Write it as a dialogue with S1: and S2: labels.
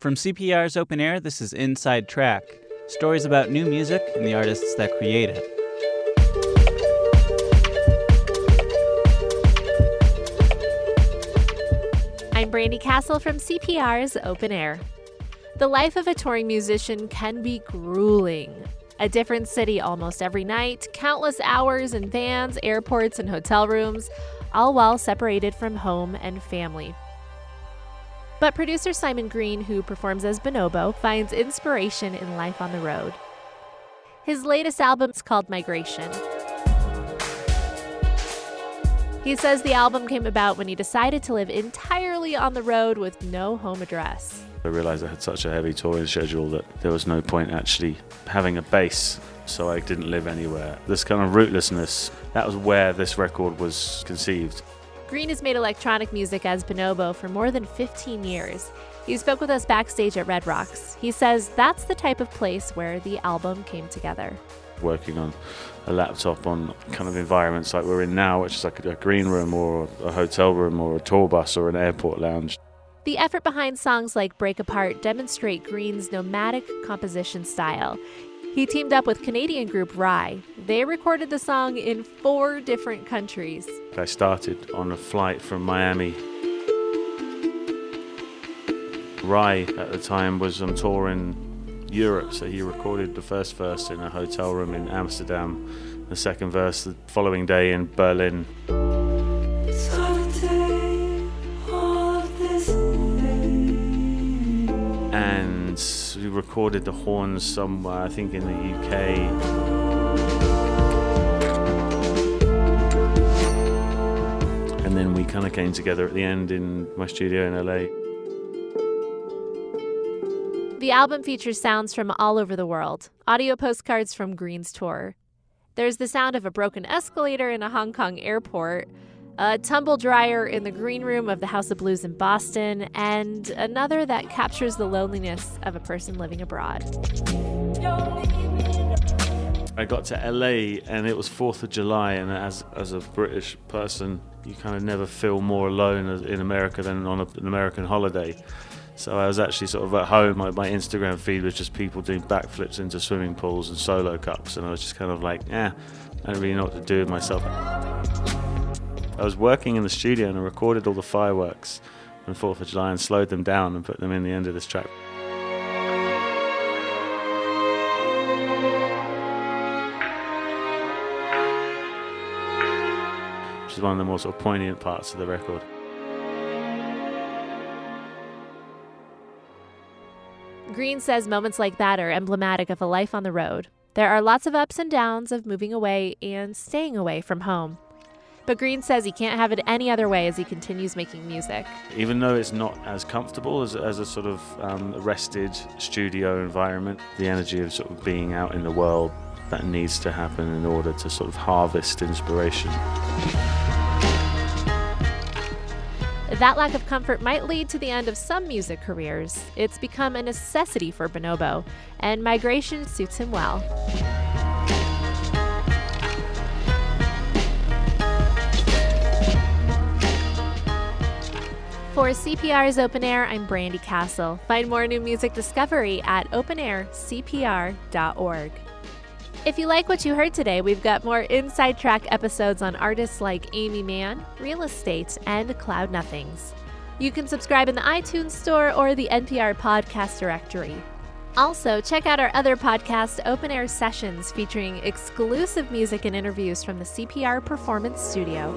S1: From CPR's Open Air, this is Inside Track stories about new music and the artists that create it.
S2: I'm Brandi Castle from CPR's Open Air. The life of a touring musician can be grueling. A different city almost every night, countless hours in vans, airports, and hotel rooms, all while separated from home and family. But producer Simon Green, who performs as Bonobo, finds inspiration in life on the road. His latest album is called Migration. He says the album came about when he decided to live entirely on the road with no home address.
S3: I realised I had such a heavy touring schedule that there was no point actually having a base, so I didn't live anywhere. This kind of rootlessness, that was where this record was conceived.
S2: Green has made electronic music as Bonobo for more than 15 years. He spoke with us backstage at Red Rocks. He says that's the type of place where the album came together.
S3: Working on a laptop on kind of environments like we're in now, which is like a green room or a hotel room or a tour bus or an airport lounge.
S2: The effort behind songs like Break Apart demonstrate Green's nomadic composition style. He teamed up with Canadian group Rhye. They recorded the song in four different countries.
S3: I started on a flight from Miami. Rhye at the time was on tour in Europe, so he recorded the first verse in a hotel room in Amsterdam, the second verse the following day in Berlin. We recorded the horns somewhere, I think in the UK. And then we kind of came together at the end in my studio in LA.
S2: The album features sounds from all over the world, audio postcards from Green's tour. There's the sound of a broken escalator in a Hong Kong airport, a tumble dryer in the green room of the House of Blues in Boston, and another that captures the loneliness of a person living abroad.
S3: I got to LA and it was 4th of July, and as, as a British person, you kind of never feel more alone in America than on an American holiday. So I was actually sort of at home. My, my, Instagram feed was just people doing backflips into swimming pools and solo cups, and I was just kind of like, eh, I don't really know what to do with myself. I was working in the studio and I recorded all the fireworks on 4th of July and slowed them down and put them in the end of this track. Which is one of the more sort of poignant parts of the record.
S2: Green says moments like that are emblematic of a life on the road. There are lots of ups and downs of moving away and staying away from home. But Green says he can't have it any other way as he continues making music.
S3: Even though it's not as comfortable as, as a sort of um, rested studio environment, the energy of sort of being out in the world that needs to happen in order to sort of harvest inspiration.
S2: That lack of comfort might lead to the end of some music careers. It's become a necessity for Bonobo, and migration suits him well. For CPR's Open Air, I'm Brandi Castle. Find more new music discovery at openaircpr.org. If you like what you heard today, we've got more inside track episodes on artists like Aimee Mann, Real Estate, and Cloud Nothings. You can subscribe in the iTunes Store or the NPR Podcast Directory. Also, check out our other podcast, Open Air Sessions, featuring exclusive music and interviews from the CPR Performance Studio.